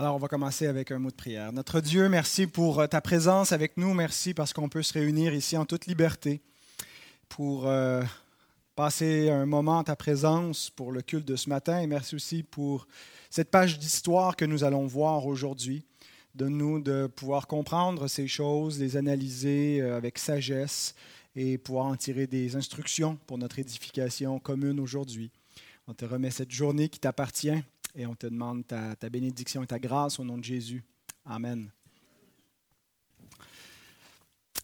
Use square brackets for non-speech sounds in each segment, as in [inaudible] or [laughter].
Alors, on va commencer avec un mot de prière. Notre Dieu, merci pour euh, ta présence avec nous. Merci parce qu'on peut se réunir ici en toute liberté pour euh, passer un moment en ta présence pour le culte de ce matin. Et merci aussi pour cette page d'histoire que nous allons voir aujourd'hui. Donne-nous de pouvoir comprendre ces choses, les analyser euh, avec sagesse et pouvoir en tirer des instructions pour notre édification commune aujourd'hui. On te remet cette journée qui t'appartient et on te demande ta, bénédiction et ta grâce au nom de Jésus. Amen.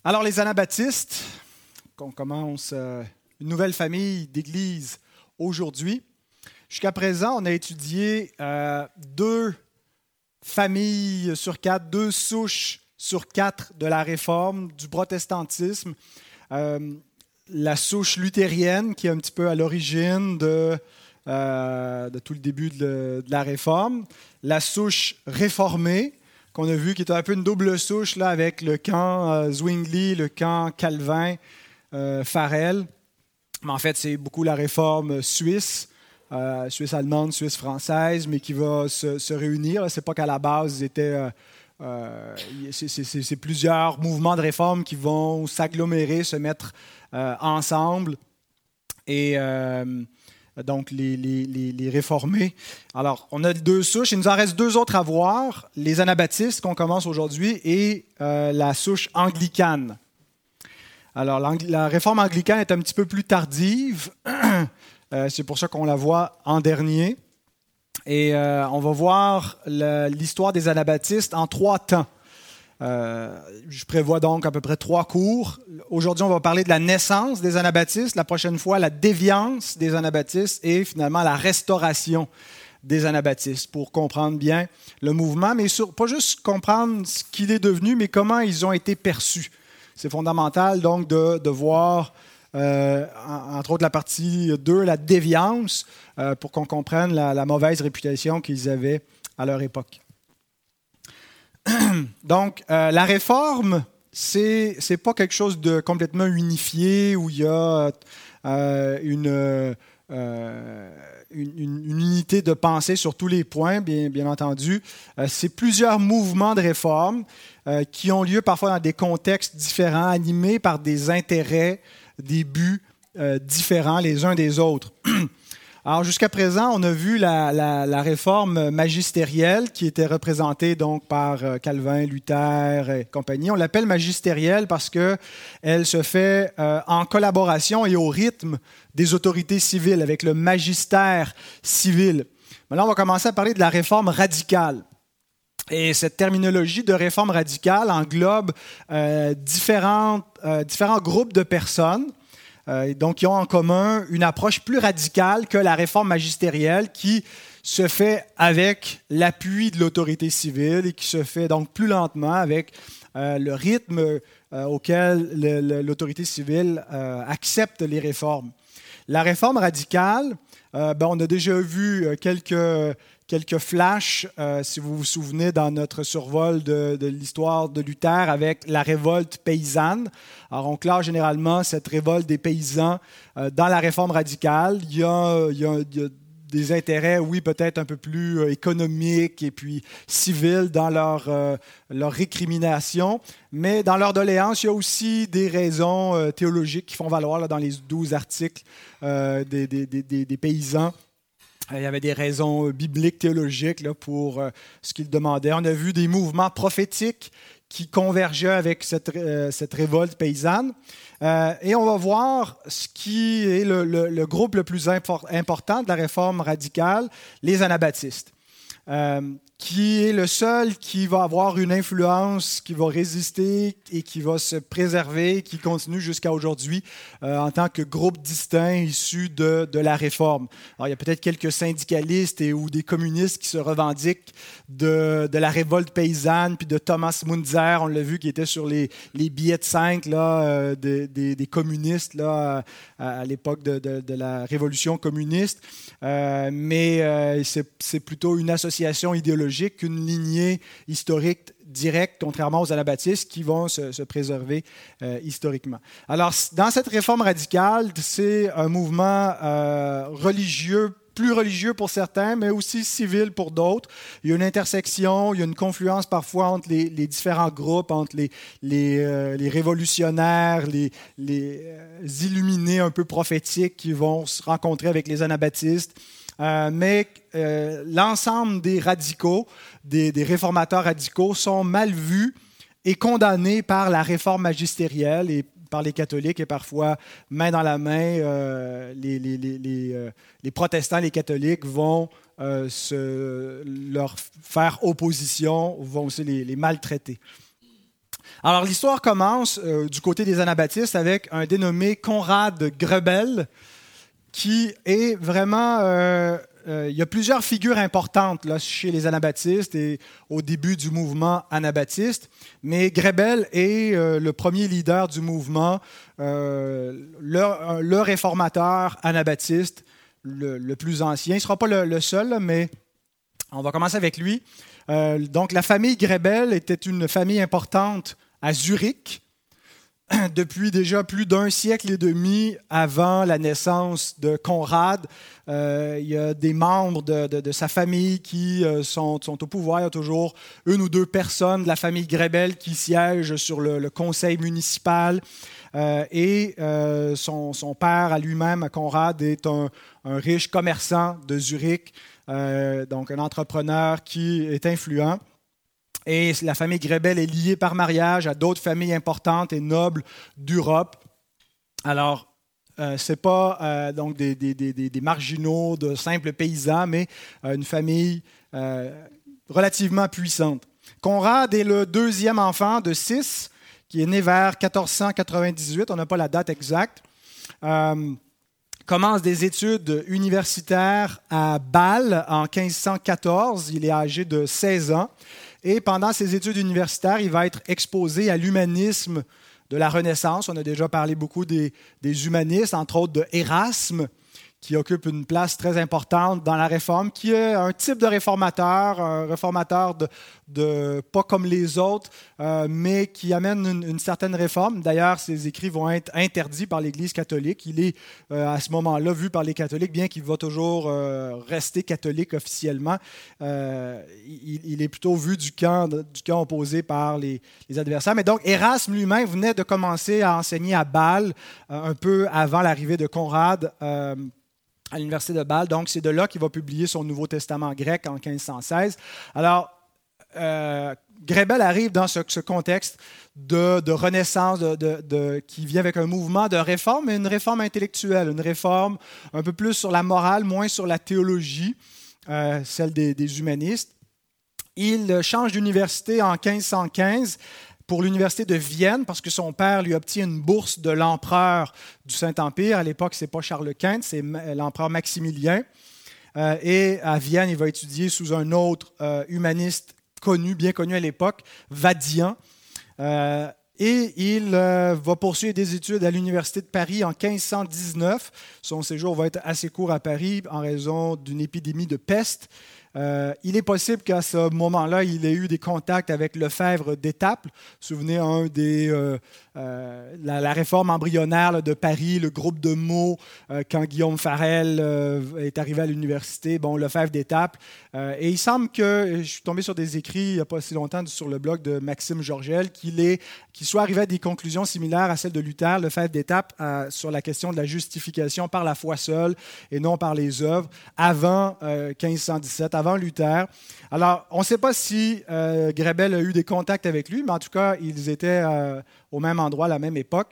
Alors les anabaptistes, qu'on commence euh, une nouvelle famille d'église aujourd'hui. Jusqu'à présent, on a étudié euh, deux familles sur quatre, deux souches sur quatre de la réforme, du protestantisme. Euh, la souche luthérienne qui est un petit peu à l'origine de euh, de tout le début de, la réforme. La souche réformée, qu'on a vu, qui est un peu une double souche là, avec le camp euh, Zwingli, le camp Calvin, euh, Farel. Mais en fait, c'est beaucoup la réforme suisse. Suisse allemande, Suisse française, mais qui va se, réunir. C'est pas qu'à la base, étaient c'est plusieurs mouvements de réforme qui vont s'agglomérer, se mettre ensemble. Et donc les, réformés. Alors, on a deux souches. Il nous en reste deux autres à voir, les anabaptistes qu'on commence aujourd'hui et euh, la souche anglicane. Alors, la réforme anglicane est un petit peu plus tardive. [clears throat] Euh, c'est pour ça qu'on la voit en dernier. Et euh, on va voir l'histoire des anabaptistes en trois temps. Euh, je prévois donc à peu près trois cours. Aujourd'hui, on va parler de la naissance des anabaptistes, la prochaine fois, la déviance des anabaptistes et finalement la restauration des anabaptistes pour comprendre bien le mouvement, mais pas juste comprendre ce qu'il est devenu, mais comment ils ont été perçus. C'est fondamental donc de, voir, euh, entre autres la partie 2, la déviance, euh, pour qu'on comprenne la mauvaise réputation qu'ils avaient à leur époque. [clears throat] Donc, euh, la réforme, c'est n'est pas quelque chose de complètement unifié où il y a euh, une, euh, une, unité de pensée sur tous les points, bien, bien entendu. c'est plusieurs mouvements de réforme qui ont lieu parfois dans des contextes différents, animés par des intérêts, des buts différents les uns des autres. [clears throat] Alors jusqu'à présent, on a vu la, réforme magistérielle qui était représentée donc par euh, Calvin, Luther et compagnie. On l'appelle magistérielle parce que elle se fait euh, en collaboration et au rythme des autorités civiles avec le magistère civil. Maintenant, on va commencer à parler de la réforme radicale. Et cette terminologie de réforme radicale englobe euh, différents groupes de personnes euh, donc, ils ont en commun une approche plus radicale que la réforme magistérielle qui se fait avec l'appui de l'autorité civile et qui se fait donc plus lentement avec euh, le rythme euh, auquel l'autorité civile accepte les réformes. La réforme radicale, ben, on a déjà vu quelques quelques flashs, euh, si vous vous souvenez, dans notre survol de, l'histoire de Luther avec la révolte paysanne. Alors, on classe généralement cette révolte des paysans euh, dans la réforme radicale. Il y a, des intérêts, oui, peut-être un peu plus euh, économiques et puis civils dans leur, leur récrimination, mais dans leur doléance, il y a aussi des raisons théologiques qui font valoir dans les douze articles des, des paysans il y avait des raisons bibliques, théologiques là, pour euh, ce qu'il demandait. On a vu des mouvements prophétiques qui convergeaient avec cette, euh, cette révolte paysanne. Euh, et on va voir ce qui est le groupe le plus important de la réforme radicale, les anabaptistes qui est le seul qui va avoir une influence, qui va résister et qui va se préserver, qui continue jusqu'à aujourd'hui euh, en tant que groupe distinct issu de, de, la réforme. Alors, il y a peut-être quelques syndicalistes et, ou des communistes qui se revendiquent de, de la révolte paysanne, puis de Thomas Munzer, on l'a vu, qui était sur les, les billets de 5 là, euh, des, des, communistes là, à, l'époque de, de, la révolution communiste. Euh, mais c'est plutôt une association idéologique qu'une lignée historique directe, contrairement aux anabaptistes qui vont se, préserver euh, historiquement. Alors, dans cette réforme radicale, c'est un mouvement euh, religieux plus religieux pour certains, mais aussi civil pour d'autres. Il y a une intersection, il y a une confluence parfois entre les, différents groupes, entre les, euh, révolutionnaires, les, illuminés un peu prophétiques qui vont se rencontrer avec les anabaptistes. Euh, mais l'ensemble des radicaux, des, réformateurs radicaux, sont mal vus et condamnés par la réforme magistérielle et par les catholiques et parfois, main dans la main, euh, les, euh, protestants, les catholiques vont euh, leur faire opposition, vont aussi les, maltraiter. Alors l'histoire commence du côté des anabaptistes avec un dénommé Conrad Grebel, qui est vraiment euh, il y a plusieurs figures importantes là, chez les anabaptistes et au début du mouvement anabaptiste, mais Grebel est euh, le premier leader du mouvement, euh, le, réformateur anabaptiste le, plus ancien. Il ne sera pas le, seul, mais on va commencer avec lui. donc la famille Grebel était une famille importante à Zurich [clears throat] depuis déjà plus d'un siècle et demi avant la naissance de Conrad. Euh, il y a des membres de, sa famille qui euh, sont, au pouvoir. Il y a toujours une ou deux personnes de la famille Grebel qui siègent sur le, conseil municipal. Euh, et son, père à lui-même, Conrad, est un, riche commerçant de Zurich, donc un entrepreneur qui est influent. Et la famille Grebel est liée par mariage à d'autres familles importantes et nobles d'Europe. Alors, euh, ce n'est pas euh, donc des, des, des, des, marginaux, de simples paysans, mais euh, une famille relativement puissante. Conrad est le deuxième enfant de six, qui est né vers 1498, on n'a pas la date exacte. commence des études universitaires à Bâle en 1514, il est âgé de 16 ans. Et pendant ses études universitaires, il va être exposé à l'humanisme de la Renaissance. On a déjà parlé beaucoup des, humanistes, entre autres de Erasme, qui occupe une place très importante dans la réforme, qui est un type de réformateur, un réformateur de, pas comme les autres, euh, mais qui amène une, certaine réforme. D'ailleurs, ses écrits vont être interdits par l'Église catholique. Il est euh, à ce moment-là vu par les catholiques, bien qu'il va toujours euh, rester catholique officiellement. Il, est plutôt vu du camp, du camp opposé par les, les adversaires. Mais donc, Erasme lui-même venait de commencer à enseigner à Bâle un peu avant l'arrivée de Conrad à l'Université de Bâle. Donc, c'est de là qu'il va publier son Nouveau Testament grec en 1516. Alors, euh, Grebel arrive dans ce, contexte de, renaissance qui vient avec un mouvement de réforme, mais une réforme intellectuelle, une réforme un peu plus sur la morale, moins sur la théologie, euh, celle des, humanistes. Il change d'université en 1515 pour l'université de Vienne parce que son père lui obtient une bourse de l'empereur du Saint-Empire. À l'époque, ce n'est pas Charles Quint, c'est l'empereur Maximilien. Euh, et à Vienne, il va étudier sous un autre euh, humaniste connu, bien connu à l'époque, Vadian. Euh, et il va poursuivre des études à l'Université de Paris en 1519. Son séjour va être assez court à Paris en raison d'une épidémie de peste. Euh, il est possible qu'à ce moment-là, il ait eu des contacts avec Lefebvre d'Étaples. Souvenez un des euh, euh, la, réforme embryonnaire de Paris, le groupe de mots, euh, quand Guillaume Farel euh, est arrivé à l'université, bon, Lefebvre d'étape. et il semble que, je suis tombé sur des écrits il n'y a pas si longtemps sur le blog de Maxime Georgel, qu'il soit arrivé à des conclusions similaires à celles de Luther, Lefebvre d'étape, sur la question de la justification par la foi seule et non par les œuvres, avant 1517, avant Luther. Alors, on ne sait pas si Grebel a eu des contacts avec lui, mais en tout cas, ils étaient au même endroit à la même époque.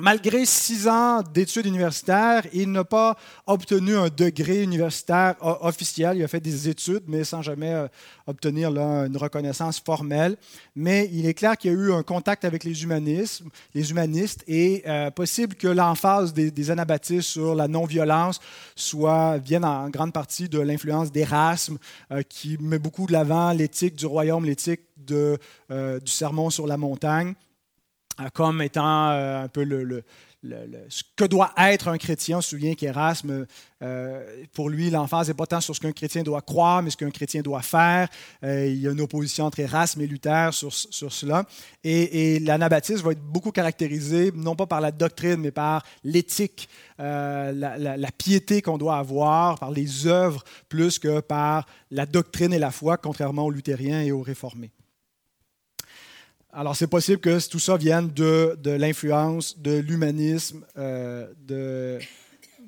Malgré six ans d'études universitaires, il n'a pas obtenu un degré universitaire officiel. Il a fait des études, mais sans jamais euh, obtenir une reconnaissance formelle. Mais il est clair qu'il y a eu un contact avec les humanistes, les humanistes et euh, possible que l'emphase des, anabaptistes sur la non-violence soit vienne en grande partie de l'influence d'Erasme, euh, qui met beaucoup de l'avant l'éthique du royaume, l'éthique du sermon sur la montagne. Euh, comme étant euh, un peu ce que doit être un chrétien. On se souvient qu'Erasme, euh, pour lui, l'emphase n'est pas tant sur ce qu'un chrétien doit croire, mais ce qu'un chrétien doit faire. Il y a une opposition entre Erasme et Luther sur, sur cela. Et, et l'anabaptisme va être beaucoup caractérisé, non pas par la doctrine, mais par l'éthique, la, la, piété qu'on doit avoir, par les œuvres, plus que par la doctrine et la foi, contrairement aux luthériens et aux réformés. Alors, c'est possible que tout ça vienne de, de l'influence de l'humanisme euh, de,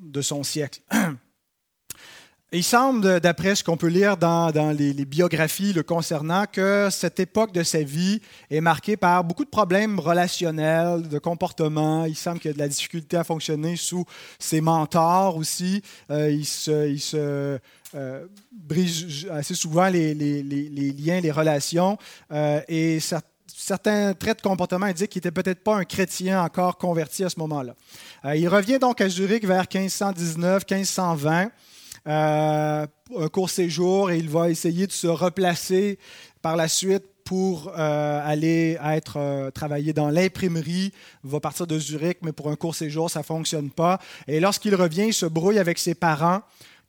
de, son siècle. [clears throat] Il semble, d'après ce qu'on peut lire dans, dans les, biographies le concernant, que cette époque de sa vie est marquée par beaucoup de problèmes relationnels, de comportement. Il semble qu'il y a de la difficulté à fonctionner sous ses mentors aussi. Euh, il se, il se euh, brise assez souvent les, les, les, liens, les relations. Et ça certains traits de comportement indiquent qu'il n'était peut-être pas un chrétien encore converti à ce moment-là. Euh, il revient donc à Zurich vers 1519-1520, euh, un court séjour, et il va essayer de se replacer par la suite pour euh, aller être travailler dans l'imprimerie. Il va partir de Zurich, mais pour un court séjour, ça ne fonctionne pas. Et lorsqu'il revient, il se brouille avec ses parents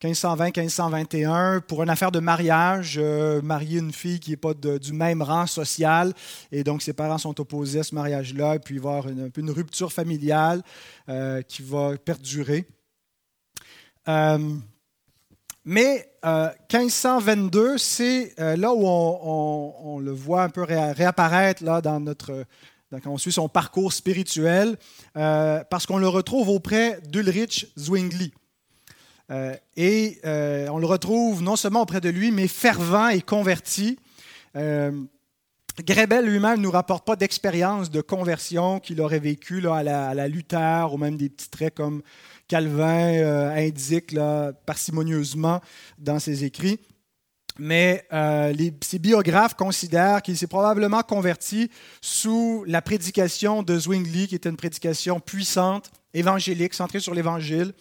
1520-1521 pour une affaire de mariage, euh, marier une fille qui n'est pas du même rang social. Et donc, ses parents sont opposés à ce mariage-là. Et puis, il va y avoir une, rupture familiale euh, qui va perdurer. Euh, mais 1522, c'est là où on, le voit un peu réapparaître là, dans notre, quand on suit son parcours spirituel, parce qu'on le retrouve auprès d'Ulrich Zwingli. Euh, et euh, on le retrouve non seulement auprès de lui, mais fervent et converti. Euh, Grebel lui-même ne nous rapporte pas d'expérience de conversion qu'il aurait vécu là, à, la, Luther, ou même des petits traits comme Calvin indique là, parcimonieusement dans ses écrits. Mais ses biographes considèrent qu'il s'est probablement converti sous la prédication de Zwingli, qui était une prédication puissante, évangélique, centrée sur l'Évangile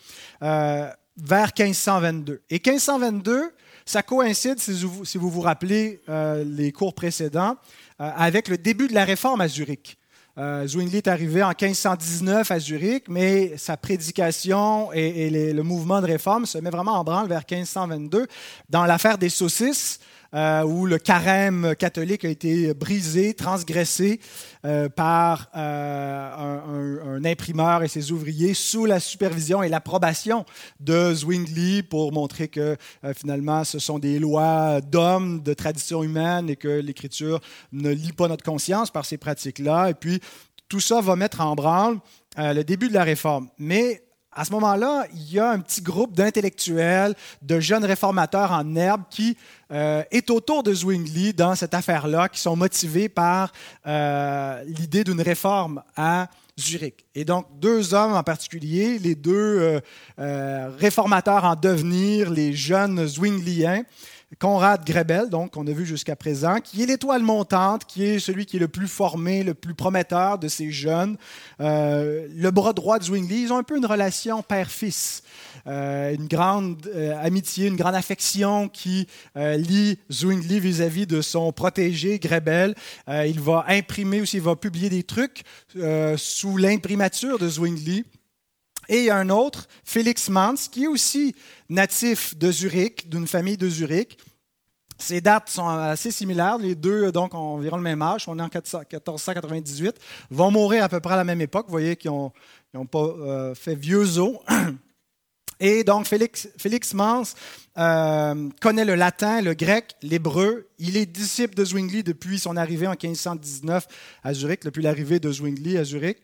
vers 1522. Et 1522, ça coïncide, si vous vous rappelez euh, les cours précédents, euh, avec le début de la réforme à Zurich. Euh, Zwingli est arrivé en 1519 à Zurich, mais sa prédication et, le mouvement de réforme se met vraiment en branle vers 1522 dans l'affaire des saucisses. Euh, où le carême catholique a été brisé, transgressé euh, par euh, un, imprimeur et ses ouvriers sous la supervision et l'approbation de Zwingli pour montrer que finalement ce sont des lois d'hommes, de tradition humaine et que l'Écriture ne lie pas notre conscience par ces pratiques-là. Et puis tout ça va mettre en branle le début de la réforme. Mais à ce moment-là, il y a un petit groupe d'intellectuels, de jeunes réformateurs en herbe qui euh, est autour de Zwingli dans cette affaire-là, qui sont motivés par euh, l'idée d'une réforme à Zurich. Et donc, deux hommes en particulier, les deux euh, réformateurs en devenir, les jeunes Zwingliens, Conrad Grebel, donc, qu'on a vu jusqu'à présent, qui est l'étoile montante, qui est celui qui est le plus formé, le plus prometteur de ces jeunes. Euh, le bras droit de Zwingli, ils ont un peu une relation père-fils. Euh, une grande euh, amitié, une grande affection qui lie Zwingli vis-à-vis de son protégé Grebel. il va imprimer aussi, il va publier des trucs sous l'imprimature de Zwingli. Et il y a un autre, Félix Mans, qui est aussi natif de Zurich, d'une famille de Zurich. Ces dates sont assez similaires. Les deux, donc, ont environ le même âge. On est en 1498. Vont mourir à peu près à la même époque. Vous voyez qu'ils n'ont pas euh, fait vieux os. [clears throat] Et donc, Félix, Mans euh, connaît le latin, le grec, l'hébreu. Il est disciple de Zwingli depuis son arrivée en 1519 à Zurich, depuis l'arrivée de Zwingli à Zurich.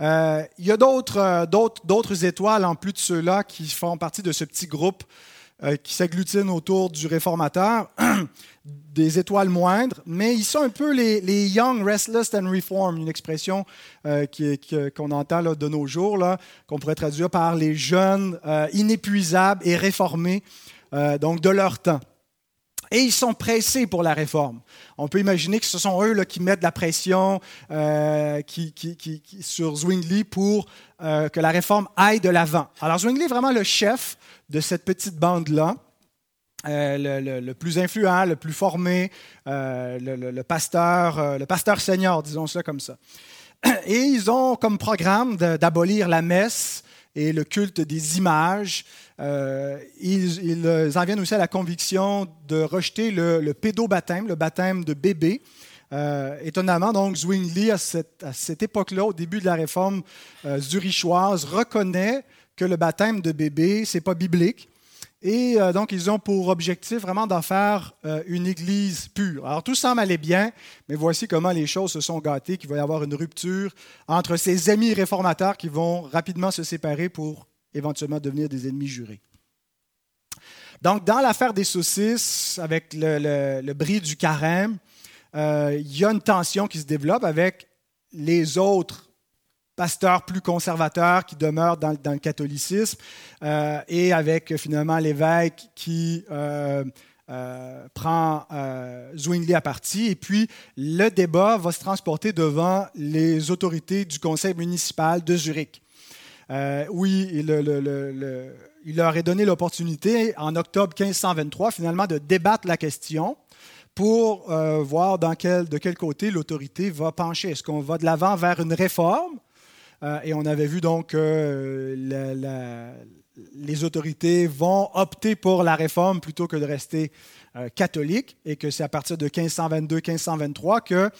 Euh, il y a euh, d'autres étoiles en plus de ceux-là qui font partie de ce petit groupe euh, qui s'agglutinent autour du réformateur, [clears throat] des étoiles moindres, mais ils sont un peu les, Young, Restless and Reformed, une expression qu'on entend de nos jours, qu'on pourrait traduire par les jeunes inépuisables et réformés donc de leur temps. Et ils sont pressés pour la réforme. On peut imaginer que ce sont eux là, qui mettent la pression euh, sur Zwingli pour euh, que la réforme aille de l'avant. Alors Zwingli est vraiment le chef de cette petite bande-là. Euh, le, plus influent, le plus formé, le, pasteur, le pasteur senior, disons ça comme ça. [clears throat] Et ils ont comme programme d'abolir la messe et le culte des images. Euh, ils, en viennent aussi à la conviction de rejeter le, pédobaptême, le baptême de bébé. Euh, étonnamment, donc, Zwingli, à cette, époque-là, au début de la réforme euh, zurichoise, reconnaît que le baptême de bébé, c'est pas biblique. Et euh, donc, ils ont pour objectif vraiment d'en faire euh, une église pure. Alors, tout semble aller bien, mais voici comment les choses se sont gâtées, qu'il va y avoir une rupture entre ces amis réformateurs qui vont rapidement se séparer pour éventuellement devenir des ennemis jurés. Donc, dans l'affaire des saucisses, avec le, bris du carême, euh, il y a une tension qui se développe avec les autres pasteurs plus conservateurs qui demeurent dans, le catholicisme euh, et avec finalement l'évêque qui euh, euh, prend Zwingli à partie. Et puis le débat va se transporter devant les autorités du conseil municipal de Zurich. oui, il leur est donné l'opportunité en octobre 1523 finalement de débattre la question pour voir de quel côté l'autorité va pencher. Est-ce qu'on va de l'avant vers une réforme euh, et on avait vu donc que euh, les autorités vont opter pour la réforme plutôt que de rester euh, catholique et que c'est à partir de 1522-1523 que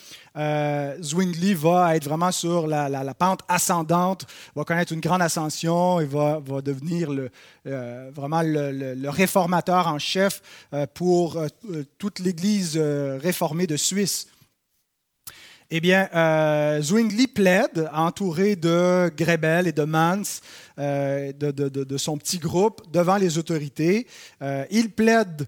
Zwingli va être vraiment sur la, pente ascendante, va connaître une grande ascension et va, devenir vraiment le, réformateur en chef pour toute l'Église réformée de Suisse. Eh bien, euh, Zwingli plaide, entouré de Grebel et de Mans, euh, de, son petit groupe, devant les autorités. Euh, il plaide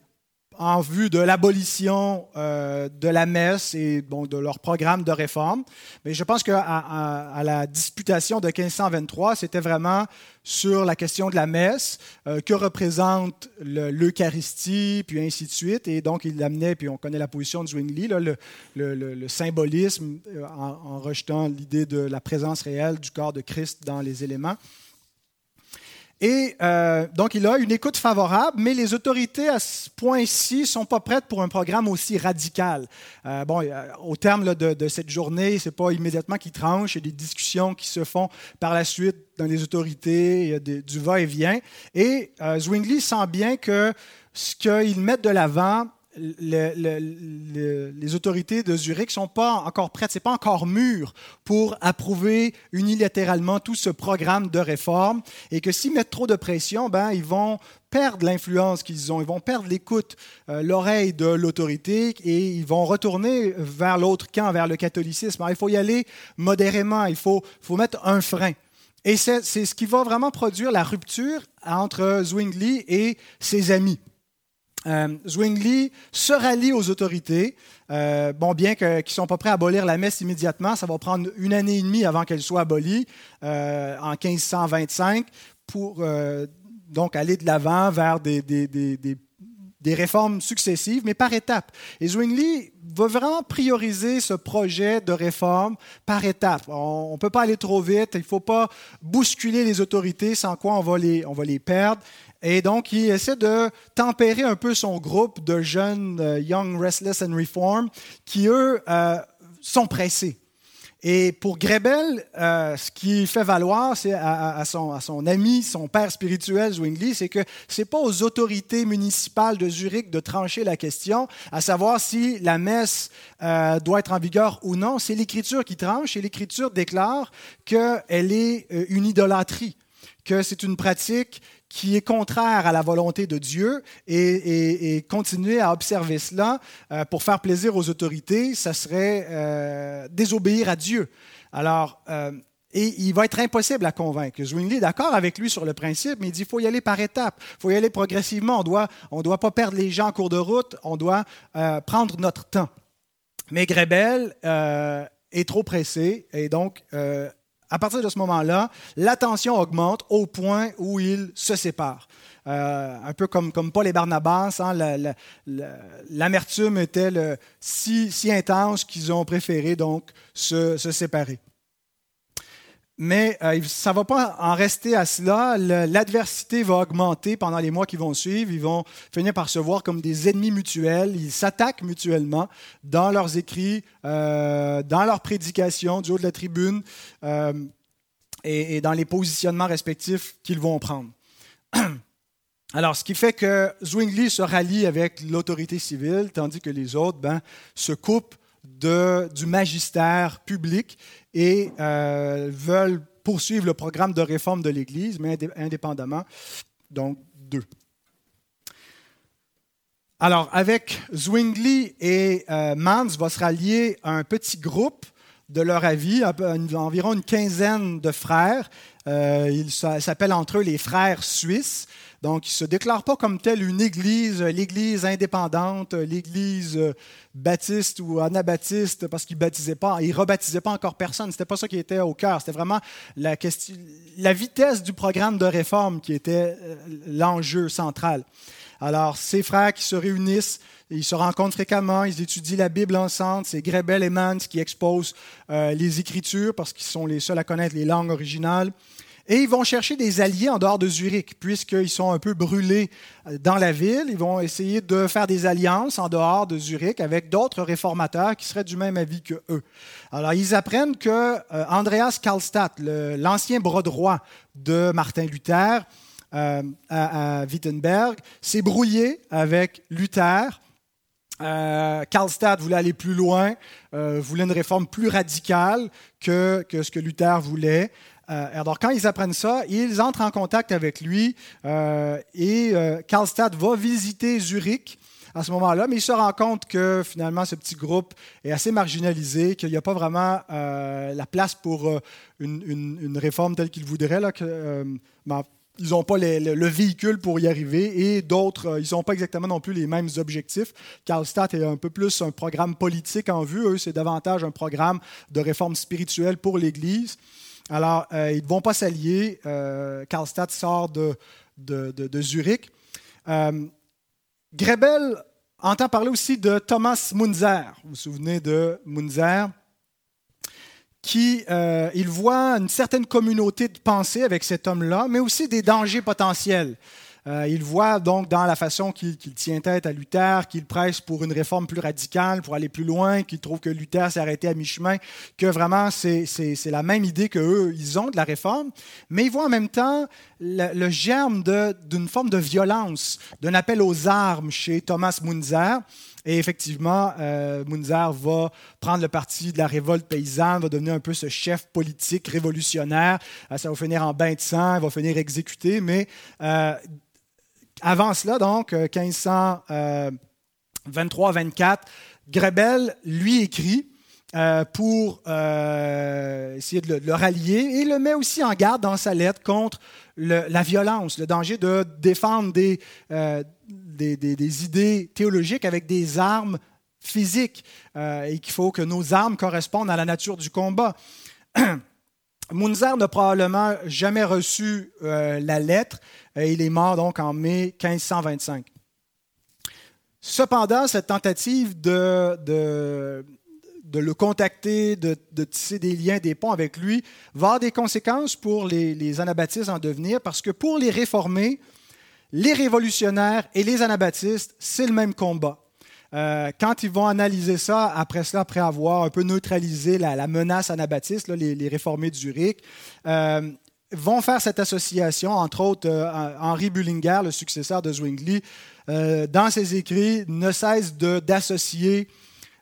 en vue de l'abolition euh, de la messe et bon, de leur programme de réforme. Mais je pense qu'à à, la disputation de 1523, c'était vraiment sur la question de la messe, euh, que représente l'Eucharistie, puis ainsi de suite. Et donc, il l'amenait, puis on connaît la position de Zwingli, le, symbolisme, euh, en rejetant l'idée de la présence réelle du corps de Christ dans les éléments. Et euh, donc, il a une écoute favorable, mais les autorités à ce point-ci sont pas prêtes pour un programme aussi radical. Euh, bon, euh, au terme de, cette journée, ce n'est pas immédiatement qu'ils tranchent, il y a des discussions qui se font par la suite dans les autorités, il y a du va-et-vient. Et, et Zwingli sent bien que ce qu'ils mettent de l'avant les autorités de Zurich ne sont pas encore prêtes, ce n'est pas encore mûr pour approuver unilatéralement tout ce programme de réforme et que s'ils mettent trop de pression, ben, ils vont perdre l'influence qu'ils ont, ils vont perdre l'écoute, euh, l'oreille de l'autorité et ils vont retourner vers l'autre camp, vers le catholicisme. il faut y aller modérément, il faut, faut mettre un frein. Et c'est ce qui va vraiment produire la rupture entre Zwingli et ses amis. Euh, Zwingli se rallie aux autorités. Euh, bon, bien qu'ils ne sont pas prêts à abolir la messe immédiatement, ça va prendre une année et demie avant qu'elle soit abolie, euh, en 1525, pour donc aller de l'avant vers des, des, réformes successives, mais par étapes. Et Zwingli va vraiment prioriser ce projet de réforme par étapes. On ne peut pas aller trop vite, il ne faut pas bousculer les autorités, sans quoi on va les, on va les perdre. Et donc, il essaie de tempérer un peu son groupe de jeunes euh, Young, Restless and Reform qui, eux, euh, sont pressés. Et pour Grebel, euh, ce qui fait valoir c'est à, son, ami, son père spirituel, Zwingli, c'est que ce n'est pas aux autorités municipales de Zurich de trancher la question, à savoir si la messe doit être en vigueur ou non. C'est l'Écriture qui tranche et l'Écriture déclare qu'elle est une idolâtrie, que c'est une pratique qui est contraire à la volonté de Dieu et, continuer à observer cela euh, pour faire plaisir aux autorités, ça serait euh, désobéir à Dieu. Alors, euh, et il va être impossible à convaincre. Zwingli est d'accord avec lui sur le principe, mais il dit qu'il faut y aller par étapes, il faut y aller progressivement. On doit, ne on doit pas perdre les gens en cours de route, on doit prendre notre temps. Mais Grebel est trop pressé et donc à partir de ce moment-là, la tension augmente au point où ils se séparent. Euh, un peu comme, comme Paul et Barnabas, hein, l'amertume était si, intense qu'ils ont préféré donc se, séparer. Mais euh, ça ne va pas en rester à cela. L'adversité va augmenter pendant les mois qui vont suivre. Ils vont finir par se voir comme des ennemis mutuels. Ils s'attaquent mutuellement dans leurs écrits, euh, dans leurs prédications du haut de la tribune euh, et, dans les positionnements respectifs qu'ils vont prendre. [clears throat] Alors, ce qui fait que Zwingli se rallie avec l'autorité civile, tandis que les autres ben, se coupent du magistère public et euh, veulent poursuivre le programme de réforme de l'Église, mais indépendamment. Donc, deux. Alors, avec Zwingli et euh, Mans va se rallier un petit groupe de leur avis, environ une quinzaine de frères. Euh, ils s'appellent entre eux les frères suisses. Donc, ils ne se déclarent pas comme telle une église, l'église indépendante, l'église euh, baptiste ou anabaptiste, parce qu'ils ne baptisaient pas, ils rebaptisaient pas encore personne. Ce n'était pas ça qui était au cœur. C'était vraiment la vitesse du programme de réforme qui était euh, l'enjeu central. Alors, ces frères qui se réunissent, ils se rencontrent fréquemment, ils étudient la Bible ensemble. C'est Grebel et Mans qui exposent euh, les Écritures parce qu'ils sont les seuls à connaître les langues originales. Et ils vont chercher des alliés en dehors de Zurich, puisqu'ils sont un peu brûlés euh, dans la ville. Ils vont essayer de faire des alliances en dehors de Zurich avec d'autres réformateurs qui seraient du même avis que eux. Alors, ils apprennent que euh, Andreas Karlstadt, l'ancien bras droit de Martin Luther, euh, à, Wittenberg, s'est brouillé avec Luther. Karlstadt voulait aller plus loin, voulait une réforme plus radicale que, que ce que Luther voulait. Euh, alors, quand ils apprennent ça, ils entrent en contact avec lui euh, et euh, Karlstadt va visiter Zurich à ce moment-là, mais il se rend compte que finalement, ce petit groupe est assez marginalisé, qu'il n'y a pas vraiment la place pour une, réforme telle qu'il voudrait. Là, que, ben, ils n'ont pas le, véhicule pour y arriver et d'autres, ils n'ont pas exactement non plus les mêmes objectifs. Karlstadt est un peu plus un programme politique en vue. Eux, c'est davantage un programme de réforme spirituelle pour l'Église. Alors, euh, ils ne vont pas s'allier. Euh, Karlstadt sort de, Zurich. Euh, Grebel entend parler aussi de Thomas Munzer. Vous vous souvenez de Munzer? Qui, il voit une certaine communauté de pensée avec cet homme-là, mais aussi des dangers potentiels. Euh, il voit donc dans la façon qu'il tient tête à Luther, qu'il presse pour une réforme plus radicale, pour aller plus loin, qu'il trouve que Luther s'est arrêté à mi-chemin, que vraiment c'est la même idée qu'eux, ils ont de la réforme, mais il voit en même temps le, germe d'une forme de violence, d'un appel aux armes chez Thomas Munzer. Et effectivement, euh, Munzer va prendre le parti de la révolte paysanne, va devenir un peu ce chef politique révolutionnaire. Euh, ça va finir en bain de sang, il va finir exécuté, mais euh, avant cela, donc, 1523-24, euh, Grebel lui écrit euh, pour euh, essayer de le, rallier et le met aussi en garde dans sa lettre contre la violence, le danger de défendre des, des, idées théologiques avec des armes physiques et qu'il faut que nos armes correspondent à la nature du combat. [clears throat] Munzer n'a probablement jamais reçu la lettre, il est mort donc en mai 1525. Cependant, cette tentative de, de, le contacter, de, tisser des liens, des ponts avec lui, va avoir des conséquences pour les, anabaptistes en devenir, parce que pour les réformés, les révolutionnaires et les anabaptistes, c'est le même combat. Euh, quand ils vont analyser ça, après cela, après avoir un peu neutralisé la, menace anabaptiste, les, réformés de Zurich, euh, vont faire cette association, entre autres euh, Henri Bullinger, le successeur de Zwingli, dans ses écrits, ne cesse d'associer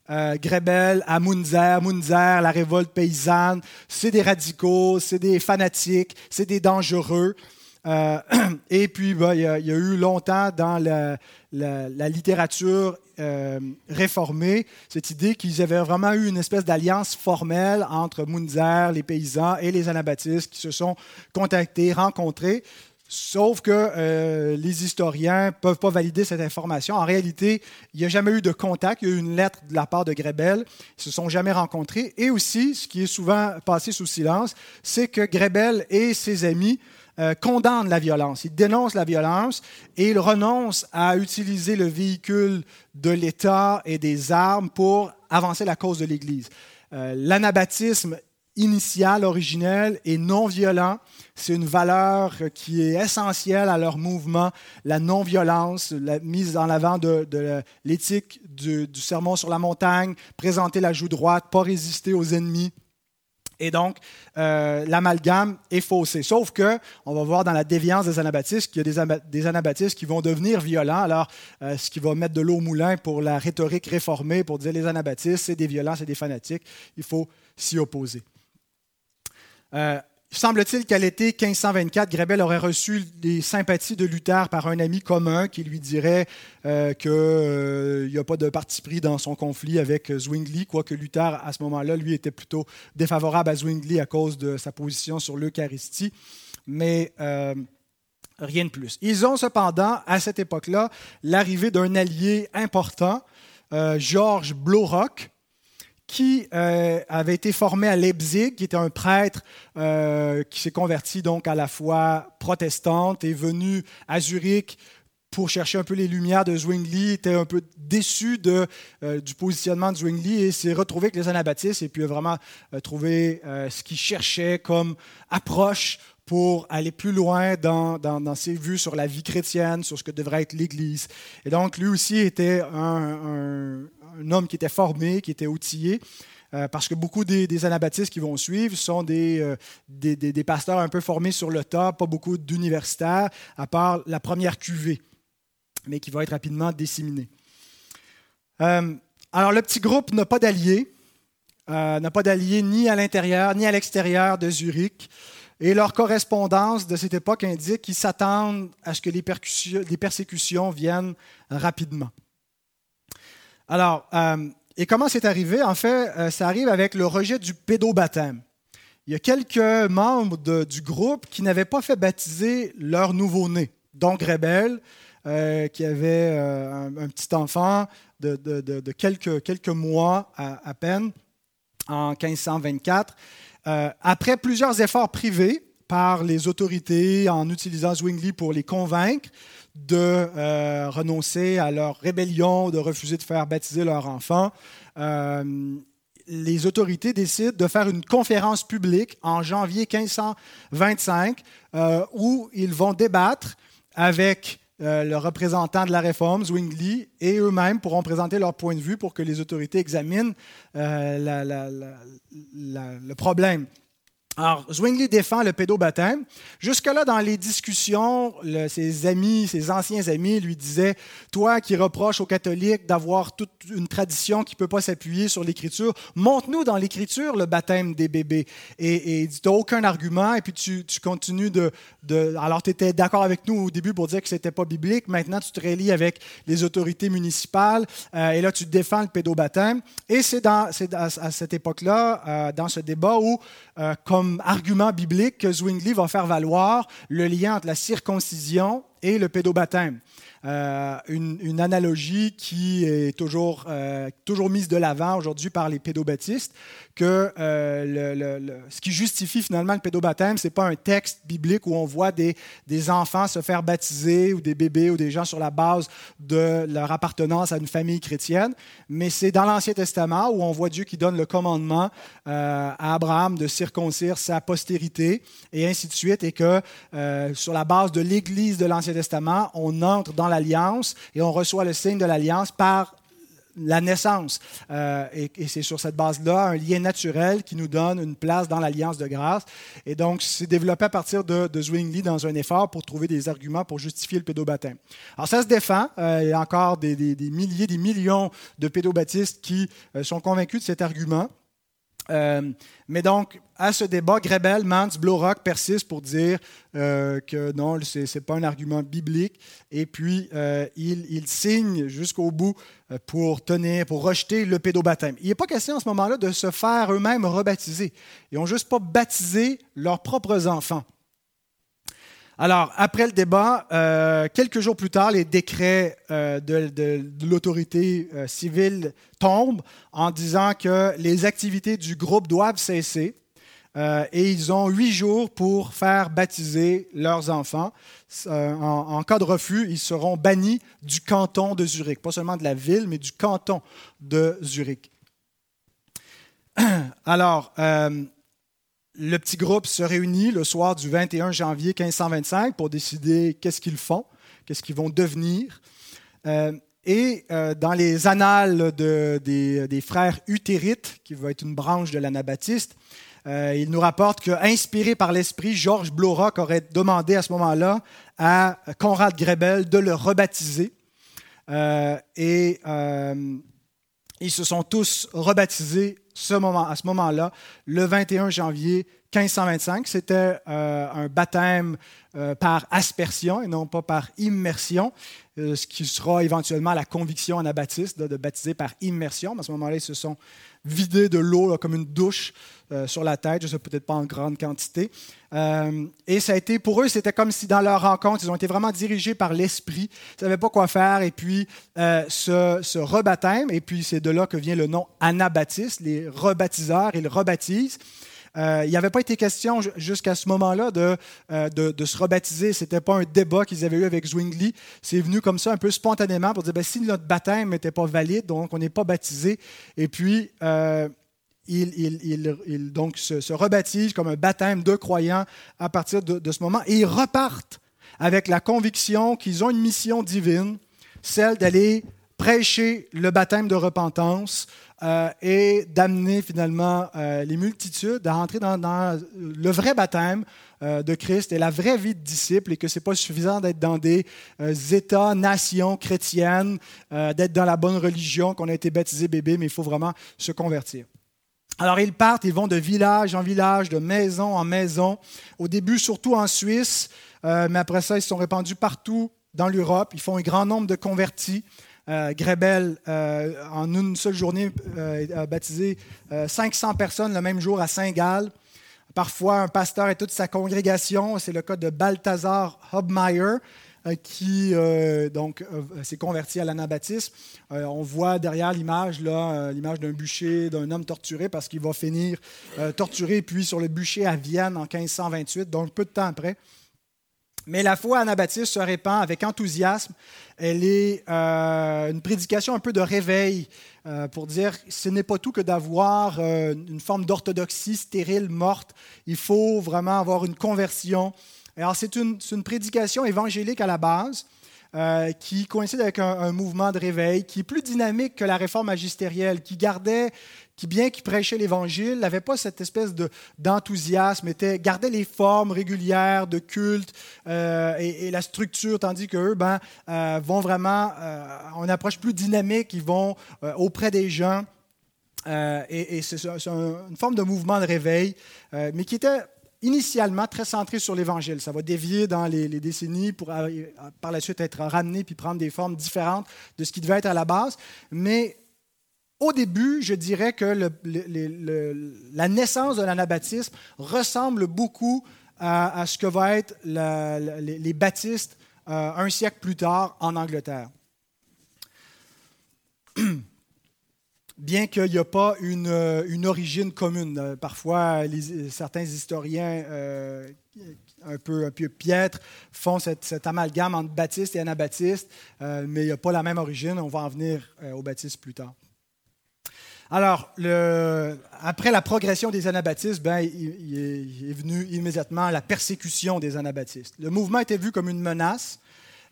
Grebel à Munzer, Munzer, la révolte paysanne. C'est des radicaux, c'est des fanatiques, c'est des dangereux. [clears throat] et puis, ben, il, y a, eu longtemps dans la, littérature euh, réformés, cette idée qu'ils avaient vraiment eu une espèce d'alliance formelle entre Munzer, les paysans et les anabaptistes qui se sont contactés, rencontrés. Sauf que euh, les historiens ne peuvent pas valider cette information. En réalité, il n'y a jamais eu de contact. Il y a eu une lettre de la part de Grebel. Ils ne se sont jamais rencontrés. Et aussi, ce qui est souvent passé sous silence, c'est que Grebel et ses amis euh, condamne la violence, il dénonce la violence et il renonce à utiliser le véhicule de l'État et des armes pour avancer la cause de l'Église. Euh, l'anabaptisme initial, originel et non violent. C'est une valeur qui est essentielle à leur mouvement, la non-violence, la mise en avant de, l'éthique du, du sermon sur la montagne, présenter la joue droite, pas résister aux ennemis. Et donc, euh, l'amalgame est faussé. Sauf que, on va voir dans la déviance des anabaptistes qu'il y a des, anabaptistes qui vont devenir violents. Alors, euh, ce qui va mettre de l'eau au moulin pour la rhétorique réformée, pour dire les anabaptistes, c'est des violents, c'est des fanatiques. Il faut s'y opposer. Euh, Semble-t-il qu'à l'été 1524, Grebel aurait reçu des sympathies de Luther par un ami commun qui lui dirait euh, qu'il euh, n'y a pas de parti pris dans son conflit avec Zwingli, quoique Luther, à ce moment-là, lui, était plutôt défavorable à Zwingli à cause de sa position sur l'Eucharistie. Mais euh, rien de plus. Ils ont cependant, à cette époque-là, l'arrivée d'un allié important, Georges Blaurock, qui euh, avait été formé à Leipzig, qui était un prêtre euh, qui s'est converti donc à la foi protestante, est venu à Zurich pour chercher un peu les lumières de Zwingli, était un peu déçu euh, du positionnement de Zwingli et s'est retrouvé avec les anabaptistes et puis a vraiment trouvé ce qu'il cherchait comme approche pour aller plus loin dans, ses vues sur la vie chrétienne, sur ce que devrait être l'Église. Et donc, lui aussi était un homme qui était formé, qui était outillé, euh, parce que beaucoup des, anabaptistes qui vont suivre sont euh, des, des, pasteurs un peu formés sur le tas, pas beaucoup d'universitaires, à part la première cuvée, mais qui va être rapidement disséminée. Euh, alors, le petit groupe n'a pas d'alliés, n'a pas d'alliés ni à l'intérieur ni à l'extérieur de Zurich. Et leur correspondance de cette époque indique qu'ils s'attendent à ce que les, les persécutions viennent rapidement. Alors, euh, et comment c'est arrivé? En fait, euh, ça arrive avec le rejet du pédobaptême. Il y a quelques membres du groupe qui n'avaient pas fait baptiser leur nouveau-né, dont Rebel, euh, qui avait un, petit enfant de, quelques, quelques, mois à, à, peine, en 1524. après plusieurs efforts privés par les autorités en utilisant Zwingli pour les convaincre, de euh, renoncer à leur rébellion, de refuser de faire baptiser leur enfant. Euh, les autorités décident de faire une conférence publique en janvier 1525 euh, où ils vont débattre avec le représentant de la réforme, Zwingli, et eux-mêmes pourront présenter leur point de vue pour que les autorités examinent le problème. Alors, Zwingli défend le pédobaptême. Jusque-là, dans les discussions, ses amis, ses anciens amis lui disaient Toi qui reproches aux catholiques d'avoir toute une tradition qui ne peut pas s'appuyer sur l'Écriture, montre-nous dans l'Écriture le baptême des bébés. Et, et tu n'as aucun argument, et puis tu, continues de. alors, tu étais d'accord avec nous au début pour dire que ce n'était pas biblique. Maintenant, tu te relis avec les autorités municipales, euh, et là, tu défends le pédobaptême. Et c'est à, à, cette époque-là, euh, dans ce débat, où, euh, comme argument biblique que Zwingli va faire valoir le lien entre la circoncision et le pédobaptême. Euh, une, analogie qui est toujours, euh, toujours mise de l'avant aujourd'hui par les pédobaptistes, que euh, ce qui justifie finalement le pédobaptême, ce n'est pas un texte biblique où on voit des, des, enfants se faire baptiser ou des bébés ou des gens sur la base de leur appartenance à une famille chrétienne, mais c'est dans l'Ancien Testament où on voit Dieu qui donne le commandement à Abraham de circoncire sa postérité et ainsi de suite, et que sur la base de l'Église de l'Ancien Testament, on entre dans l'alliance et on reçoit le signe de l'alliance par la naissance. Euh, et, c'est sur cette base-là un lien naturel qui nous donne une place dans l'alliance de grâce. Et donc, c'est développé à partir de, Zwingli dans un effort pour trouver des arguments pour justifier le pédobaptême. Alors, ça se défend. Euh, il y a encore des, milliers, des millions de pédobaptistes qui euh, sont convaincus de cet argument. Euh, mais donc, à ce débat, Grebel, Mans, Blaurock persistent pour dire euh, que non, ce n'est pas un argument biblique. Et puis, euh, il, signe jusqu'au bout pour tenir, pour rejeter le pédobaptême. Il n'est pas question en ce moment-là de se faire eux-mêmes rebaptiser. Ils n'ont juste pas baptisé leurs propres enfants. Alors, après le débat, euh, quelques jours plus tard, les décrets euh, de, l'autorité euh, civile tombent en disant que les activités du groupe doivent cesser et ils ont huit jours pour faire baptiser leurs enfants. En, en, cas de refus, ils seront bannis du canton de Zurich, pas seulement de la ville, mais du canton de Zurich. [clears throat] Alors, le petit groupe se réunit le soir du 21 janvier 1525 pour décider qu'est-ce qu'ils font, qu'est-ce qu'ils vont devenir. Euh, et euh, dans les annales des, frères utérites, qui va être une branche de l'anabaptiste, euh, il nous rapporte que, inspiré par l'esprit, Georges Blorac aurait demandé à ce moment-là à Conrad Grebel de le rebaptiser. Ils se sont tous rebaptisés ce moment, à ce moment-là, le 21 janvier 1525. C'était euh, un baptême euh, par aspersion et non pas par immersion, euh, ce qui sera éventuellement la conviction anabaptiste de, de baptiser par immersion. À ce moment-là, ils se sont vidés de l'eau comme une douche sur la tête, je ne sais peut-être pas en grande quantité. et ça a été, pour eux, c'était comme si dans leur rencontre, ils ont été vraiment dirigés par l'esprit, ils ne savaient pas quoi faire, et puis ce, ce rebaptême, et puis c'est de là que vient le nom anabaptiste, les rebaptiseurs, ils rebaptisent. Euh, il n'y avait pas été question jusqu'à ce moment-là de, euh, se rebaptiser. Ce n'était pas un débat qu'ils avaient eu avec Zwingli. C'est venu comme ça un peu spontanément pour dire ben, si notre baptême n'était pas valide, donc on n'est pas baptisé. Et puis, euh, donc se, se, rebaptisent comme un baptême de croyants à partir de ce moment. Et ils repartent avec la conviction qu'ils ont une mission divine, celle d'aller prêcher le baptême de repentance euh, et d'amener finalement euh, les multitudes à entrer dans, le vrai baptême euh, de Christ et la vraie vie de disciple et que ce n'est pas suffisant d'être dans des États, nations chrétiennes, d'être dans la bonne religion, qu'on a été baptisé bébé, mais il faut vraiment se convertir. Alors ils partent, ils vont de village en village, de maison en maison, au début surtout en Suisse, mais après ça ils sont répandus partout dans l'Europe, ils font un grand nombre de convertis. Euh, Grebel, euh, en une seule journée, euh, a baptisé 500 personnes le même jour à Saint-Gall. Parfois, un pasteur et toute sa congrégation. C'est le cas de Balthazar Hobmeyer, qui donc s'est converti à l'anabaptisme. on voit derrière l'image là l'image d'un bûcher d'un homme torturé parce qu'il va finir torturé puis sur le bûcher à Vienne en 1528, donc peu de temps après. Mais la foi anabaptiste se répand avec enthousiasme. Elle est euh, une prédication un peu de réveil euh, pour dire ce n'est pas tout que d'avoir euh, une forme d'orthodoxie stérile, morte. Il faut vraiment avoir une conversion. Alors c'est une, prédication évangélique à la base. qui coïncide avec un, mouvement de réveil qui est plus dynamique que la réforme magistérielle, qui gardait qui, bien qu'il prêchait l'Évangile, n'avait pas cette espèce d'enthousiasme, était, gardait les formes régulières de culte euh, et, la structure, tandis qu'eux ben, euh, vont vraiment, euh, on approche plus dynamique, ils vont auprès des gens. et, c'est une forme de mouvement de réveil, mais qui était initialement très centré sur l'Évangile. Ça va dévier dans les, les, décennies pour par la suite être ramené puis prendre des formes différentes de ce qui devait être à la base. Mais au début, je dirais que la naissance de l'anabaptisme ressemble beaucoup à, ce que vont être les, baptistes euh, un siècle plus tard en Angleterre. [clears throat] Bien qu'il n'y ait pas une, origine commune. Euh, parfois, certains historiens euh, un, peu, un font cet amalgame entre baptiste et anabaptiste, mais il n'y a pas la même origine. On va en venir au baptiste plus tard. Alors, après la progression des anabaptistes, ben, il, est, venu immédiatement la persécution des anabaptistes. Le mouvement était vu comme une menace.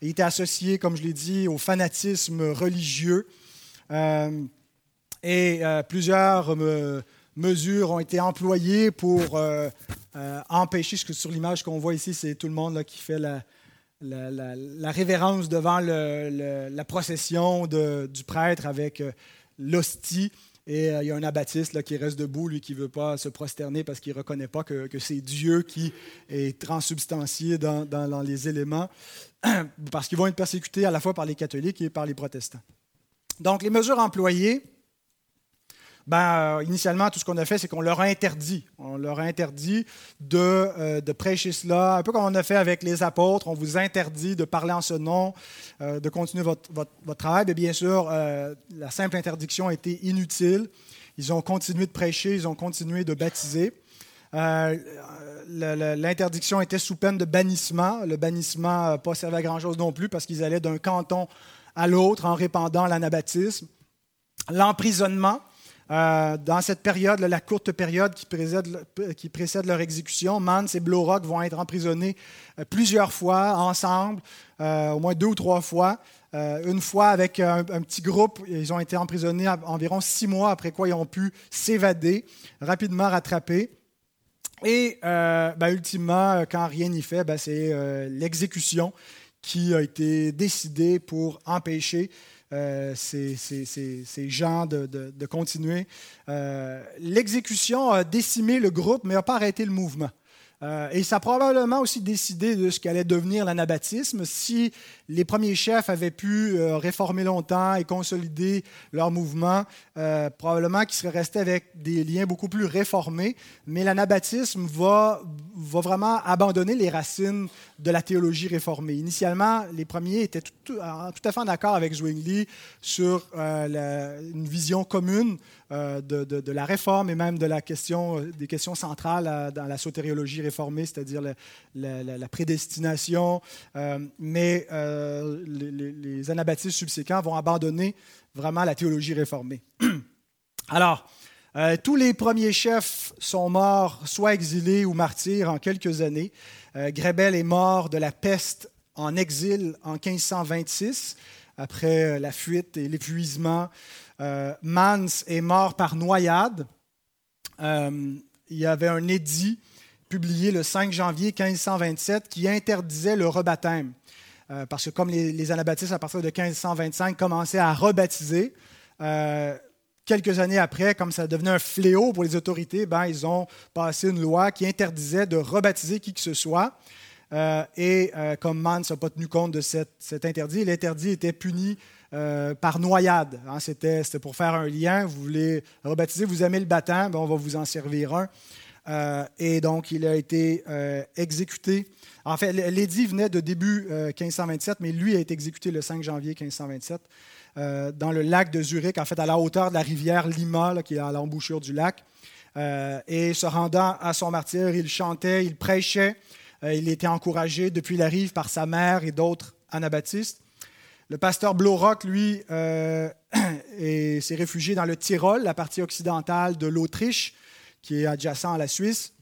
Il était associé, comme je l'ai dit, au fanatisme religieux. Euh, et euh, plusieurs euh, mesures ont été employées pour empêcher, ce que sur l'image qu'on voit ici, c'est tout le monde qui fait la, révérence devant la procession du prêtre avec l'hostie. Et euh, il y a un abattiste là, qui reste debout, lui qui ne veut pas se prosterner parce qu'il ne reconnaît pas que, c'est Dieu qui est transubstantié dans, dans les éléments, [clears throat] parce qu'ils vont être persécutés à la fois par les catholiques et par les protestants. Donc les mesures employées, ben, euh, initialement, tout ce qu'on a fait, c'est qu'on leur a interdit. On leur a interdit de, euh, de, prêcher cela, un peu comme on a fait avec les apôtres. On vous interdit de parler en ce nom, euh, de continuer votre, votre, travail. Bien sûr, la simple interdiction a été inutile. Ils ont continué de prêcher, ils ont continué de baptiser. L'interdiction était sous peine de bannissement. Le bannissement n'a pas servi à grand-chose non plus parce qu'ils allaient d'un canton à l'autre en répandant l'anabaptisme. L'emprisonnement, dans cette période, la courte période qui précède, leur exécution, Mans et Blaurock vont être emprisonnés plusieurs fois ensemble, au moins deux ou trois fois. une fois avec un, petit groupe, ils ont été emprisonnés environ six mois, après quoi ils ont pu s'évader, rapidement rattrapés. Et ben, ultimement, quand rien n'y fait, ben, c'est l'exécution qui a été décidé pour empêcher euh, ces, gens de, continuer. Euh, l'exécution a décimé le groupe, mais n'a pas arrêté le mouvement. Euh, et ça a probablement aussi décidé de ce qu'allait devenir l'anabaptisme. Si les premiers chefs avaient pu euh, réformer longtemps et consolider leur mouvement, euh, probablement qu'ils seraient restés avec des liens beaucoup plus réformés. Mais l'anabaptisme va, vraiment abandonner les racines de la théologie réformée. Initialement, les premiers étaient tout, à fait en accord avec Zwingli sur une vision commune euh, de, la réforme et même de la question, euh, des questions centrales euh, dans la sotériologie réformée, c'est-à-dire la, prédestination. mais les, anabaptistes subséquents vont abandonner vraiment la théologie réformée. [clears throat] Alors, tous les premiers chefs sont morts, soit exilés ou martyrs, en quelques années. Grébel est mort de la peste en exil en 1526, après la fuite et l'épuisement euh, Mans est mort par noyade. Euh, il y avait un édit publié le 5 janvier 1527 qui interdisait le rebaptême. Euh, parce que comme les, anabaptistes, à partir de 1525, commençaient à rebaptiser, quelques années après, comme ça devenait un fléau pour les autorités, ben, ils ont passé une loi qui interdisait de rebaptiser qui que ce soit. et comme Mans n'a pas tenu compte de cet interdit, l'interdit était puni euh, par noyade. Hein, c'était, pour faire un lien. Vous voulez rebaptiser, vous aimez le baptême, ben, on va vous en servir un. Euh, et donc, il a été euh, exécuté. En fait, l'édit venait de début 1527, mais lui a été exécuté le 5 janvier 1527 dans le lac de Zurich, en fait, à la hauteur de la rivière Lima, qui est à l'embouchure du lac. et se rendant à son martyr, il chantait, il prêchait, il était encouragé depuis la rive par sa mère et d'autres anabaptistes. Le pasteur Blaurock, lui, euh, [clears throat] s'est réfugié dans le Tyrol, la partie occidentale de l'Autriche, qui est adjacent à la Suisse.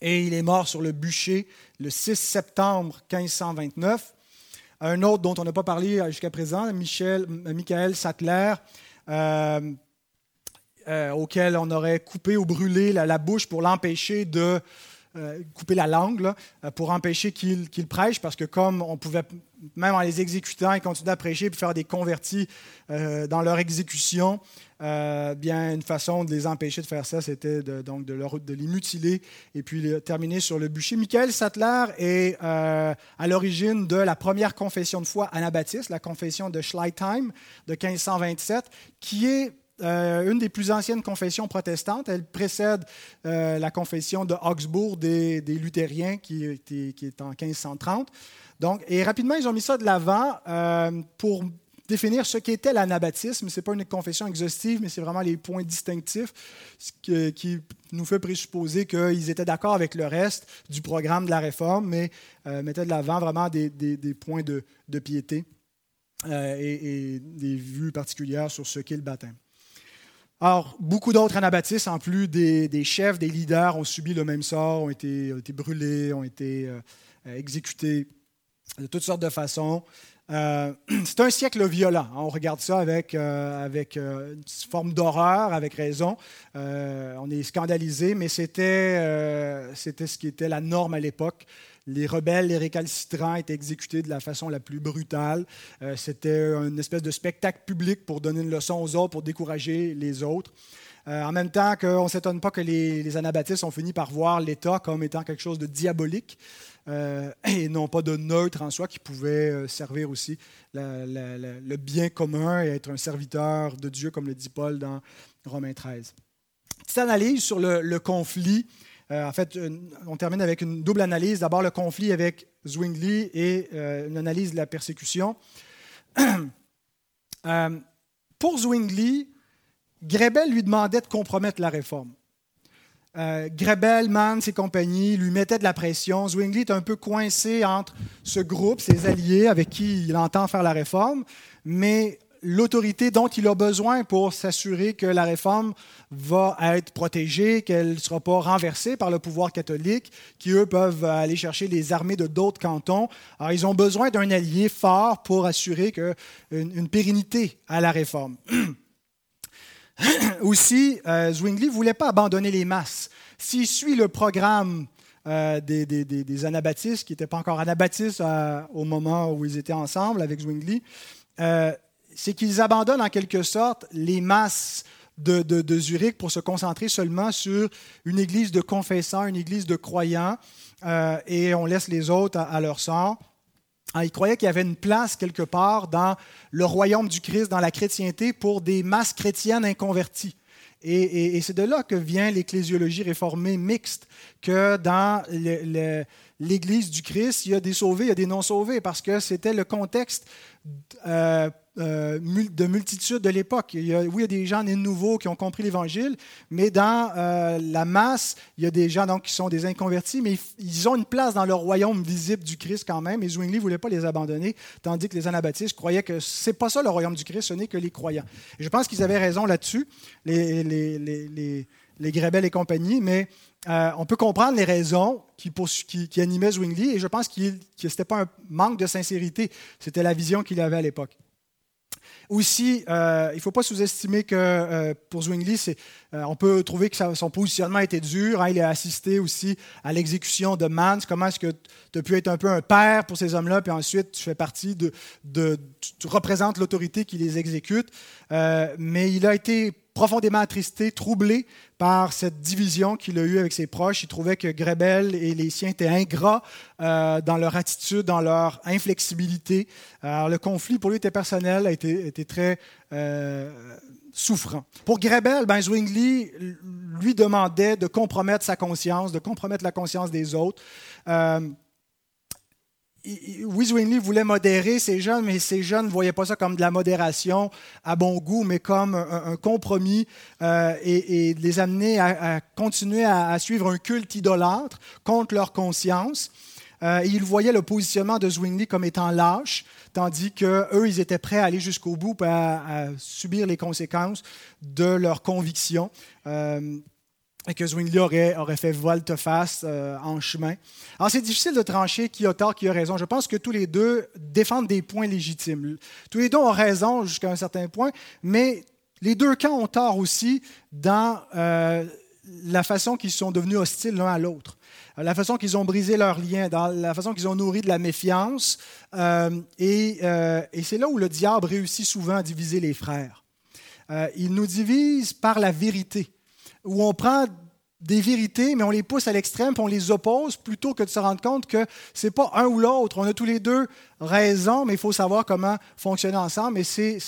Et il est mort sur le bûcher le 6 septembre 1529. Un autre dont on n'a pas parlé jusqu'à présent, Michel, Michael Sattler, euh, euh, auquel on aurait coupé ou brûlé la bouche pour l'empêcher de euh, couper la langue euh, pour empêcher qu'ils prêchent, parce que comme on pouvait, même en les exécutant, ils continuaient à prêcher puis faire des convertis euh, dans leur exécution, bien une façon de les empêcher de faire ça, c'était de, donc de, leur, de les mutiler et puis terminer sur le bûcher. Michael Sattler est à l'origine de la première confession de foi anabaptiste, la confession de Schleitheim de 1527, qui est euh, une des plus anciennes confessions protestantes. Elle précède euh, la confession de Augsbourg des, luthériens qui, est en 1530. Donc, et rapidement, ils ont mis ça de l'avant euh, pour définir ce qu'était l'anabaptisme. Ce n'est pas une confession exhaustive, mais c'est vraiment les points distinctifs qui nous fait présupposer qu'ils étaient d'accord avec le reste du programme de la réforme, mais mettaient de l'avant vraiment des, points de, piété et, des vues particulières sur ce qu'est le baptême. Alors, beaucoup d'autres anabaptistes, en plus des, chefs, des leaders, ont subi le même sort, ont été, brûlés, ont été euh, euh, exécutés de toutes sortes de façons. Euh, [clears throat] c'est un siècle violent. On regarde ça avec, avec une forme d'horreur, avec raison. on est scandalisé, mais c'était, c'était ce qui était la norme à l'époque. Les rebelles, les récalcitrants étaient exécutés de la façon la plus brutale. Euh, c'était une espèce de spectacle public pour donner une leçon aux autres, pour décourager les autres. Euh, en même temps qu'on ne s'étonne pas que les, anabaptistes ont fini par voir l'État comme étant quelque chose de diabolique euh, et non pas de neutre en soi qui pouvait servir aussi le bien commun et être un serviteur de Dieu, comme le dit Paul dans Romains 13. Petite analyse sur le conflit en fait, on termine avec une double analyse. D'abord, le conflit avec Zwingli et euh, une analyse de la persécution. [clears throat] Euh, pour Zwingli, Grebel lui demandait de compromettre la réforme. Grebel, Mans et compagnie lui mettaient de la pression. Zwingli est un peu coincé entre ce groupe, ses alliés avec qui il entend faire la réforme, mais l'autorité dont il a besoin pour s'assurer que la réforme va être protégée, qu'elle ne sera pas renversée par le pouvoir catholique, qui, eux, peuvent aller chercher les armées de d'autres cantons. Alors, ils ont besoin d'un allié fort pour assurer que, une, pérennité à la réforme. [clears throat] Aussi, euh, Zwingli ne voulait pas abandonner les masses. S'il suit le programme euh, des, anabaptistes, qui n'étaient pas encore anabaptistes euh, au moment où ils étaient ensemble avec Zwingli, c'est qu'ils abandonnent en quelque sorte les masses de, Zurich pour se concentrer seulement sur une église de confessants, une église de croyants, euh, et on laisse les autres à, leur sort. Ah, ils croyaient qu'il y avait une place quelque part dans le royaume du Christ, dans la chrétienté, pour des masses chrétiennes inconverties. Et, c'est de là que vient l'ecclésiologie réformée mixte, que dans l'Église du Christ, il y a des sauvés, il y a des non-sauvés, parce que c'était le contexte euh, euh, de multitudes de l'époque. oui, il y a des gens nés nouveaux qui ont compris l'Évangile, mais dans euh, la masse, il y a des gens donc, qui sont des inconvertis, mais ils ont une place dans le royaume visible du Christ quand même, et Zwingli ne voulait pas les abandonner, tandis que les anabaptistes croyaient que ce n'est pas ça le royaume du Christ, ce n'est que les croyants. Et je pense qu'ils avaient raison là-dessus, les, les, et compagnie, mais euh, on peut comprendre les raisons qui, qui, animaient Zwingli, et je pense que ce n'était pas un manque de sincérité, c'était la vision qu'il avait à l'époque. Aussi, euh, il ne faut pas sous-estimer que euh, pour Zwingli, euh, on peut trouver que son positionnement était dur. Hein. il a assisté aussi à l'exécution de Mans. Comment est-ce que tu as pu être un peu un père pour ces hommes-là, puis ensuite tu fais partie de, de tu représentes l'autorité qui les exécute. mais il a été profondément attristé, troublé par cette division qu'il a eue avec ses proches. Il trouvait que Grebel et les siens étaient ingrats euh, dans leur attitude, dans leur inflexibilité. Alors, le conflit, pour lui, était personnel, a été, très euh, souffrant. Pour Grebel, ben, Zwingli lui demandait de compromettre sa conscience, de compromettre la conscience des autres. Euh, oui, Zwingli voulait modérer ces jeunes, mais ces jeunes ne voyaient pas ça comme de la modération à bon goût, mais comme un, compromis euh, et, les amener à, continuer à, suivre un culte idolâtre contre leur conscience. Euh, ils voyaient le positionnement de Zwingli comme étant lâche, tandis qu'eux, ils étaient prêts à aller jusqu'au bout, à, à, subir les conséquences de leurs convictions. Euh, et que Zwingli aurait, aurait fait volte-face euh, en chemin. Alors, c'est difficile de trancher qui a tort, qui a raison. Je pense que tous les deux défendent des points légitimes. Tous les deux ont raison jusqu'à un certain point, mais les deux camps ont tort aussi dans euh, la façon qu'ils sont devenus hostiles l'un à l'autre, la façon qu'ils ont brisé leurs liens, dans la façon qu'ils ont nourri de la méfiance. Euh, et, et c'est là où le diable réussit souvent à diviser les frères. il nous divise par la vérité où on prend des vérités, mais on les pousse à l'extrême, puis on les oppose, plutôt que de se rendre compte que ce n'est pas un ou l'autre. On a tous les deux raison, mais il faut savoir comment fonctionner ensemble. Et c'est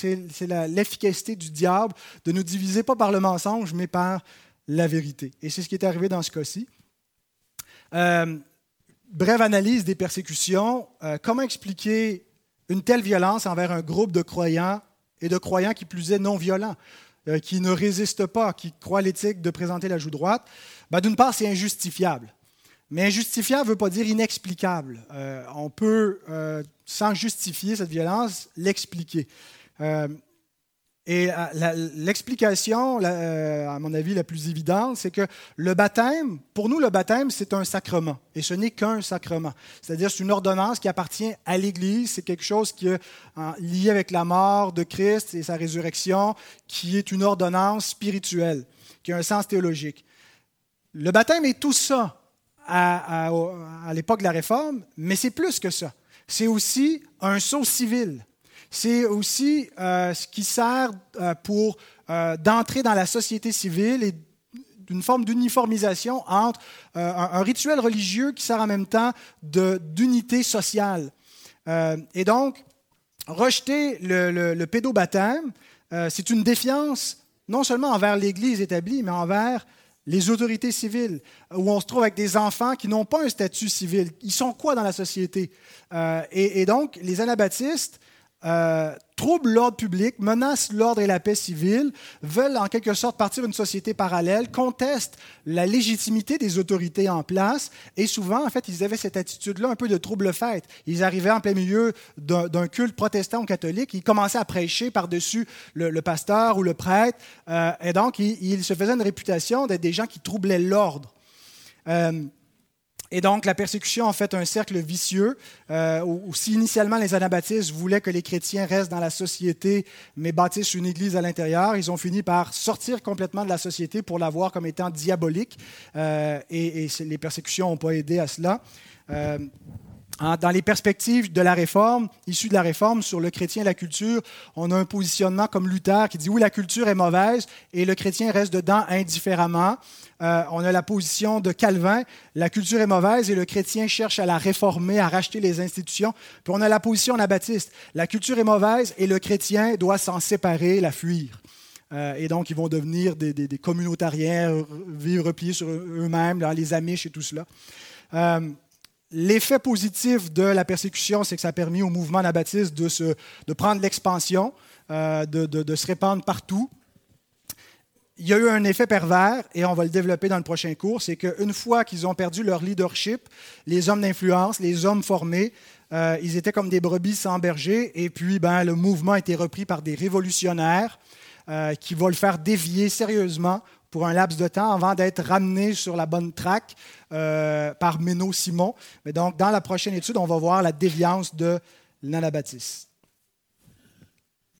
l'efficacité du diable de nous diviser, pas par le mensonge, mais par la vérité. Et c'est ce qui est arrivé dans ce cas-ci. Euh, brève analyse des persécutions. Euh, comment expliquer une telle violence envers un groupe de croyants et de croyants qui plus est non violents qui ne résiste pas, qui croit l'éthique de présenter la joue droite, ben, d'une part, c'est injustifiable. Mais injustifiable ne veut pas dire inexplicable. Euh, on peut, euh, sans justifier cette violence, l'expliquer. Et euh, l'explication, euh, à mon avis, la plus évidente, c'est que le baptême, pour nous, le baptême, c'est un sacrement. Et ce n'est qu'un sacrement. C'est-à-dire, c'est une ordonnance qui appartient à l'Église. C'est quelque chose qui est lié avec la mort de Christ et sa résurrection, qui est une ordonnance spirituelle, qui a un sens théologique. Le baptême est tout ça à, à l'époque de la Réforme, mais c'est plus que ça. C'est aussi un sceau civil c'est aussi euh, ce qui sert euh, pour euh, d'entrer dans la société civile et d'une forme d'uniformisation entre un, rituel religieux qui sert en même temps d'unité sociale. et donc, rejeter le, pédobaptême, c'est une défiance non seulement envers l'Église établie, mais envers les autorités civiles, où on se trouve avec des enfants qui n'ont pas un statut civil. Ils sont quoi dans la société? et, donc, les anabaptistes euh, troublent l'ordre public, menacent l'ordre et la paix civile, veulent en quelque sorte partir d'une société parallèle, contestent la légitimité des autorités en place, et souvent, en fait, ils avaient cette attitude-là un peu de trouble-fête. Ils arrivaient en plein milieu d'un culte protestant ou catholique, ils commençaient à prêcher par-dessus le, pasteur ou le prêtre, euh, et donc ils, se faisaient une réputation d'être des gens qui troublaient l'ordre. Euh, et donc, la persécution en fait un cercle vicieux, euh, où, si initialement les anabaptistes voulaient que les chrétiens restent dans la société, mais bâtissent une église à l'intérieur, ils ont fini par sortir complètement de la société pour la voir comme étant diabolique, euh, et, les persécutions n'ont pas aidé à cela. Euh, dans les perspectives de la réforme, issue de la réforme sur le chrétien et la culture, on a un positionnement comme Luther qui dit oui, la culture est mauvaise et le chrétien reste dedans indifféremment. Euh, on a la position de Calvin, la culture est mauvaise et le chrétien cherche à la réformer, à racheter les institutions. Puis on a la position anabaptiste, la culture est mauvaise et le chrétien doit s'en séparer, la fuir. Euh, et donc, ils vont devenir des, communautariens, vivre repliés sur eux-mêmes, les Amish et tout cela. Euh, L'effet positif de la persécution, c'est que ça a permis au mouvement anabaptiste de, de prendre l'expansion, euh, de, se répandre partout. Il y a eu un effet pervers, et on va le développer dans le prochain cours, c'est qu'une fois qu'ils ont perdu leur leadership, les hommes d'influence, les hommes formés, euh, ils étaient comme des brebis sans berger, et puis ben, le mouvement a été repris par des révolutionnaires euh, qui vont le faire dévier sérieusement pour un laps de temps avant d'être ramené sur la bonne traque euh, par Méno Simon. Mais donc, dans la prochaine étude, on va voir la déviance de l'anabaptiste.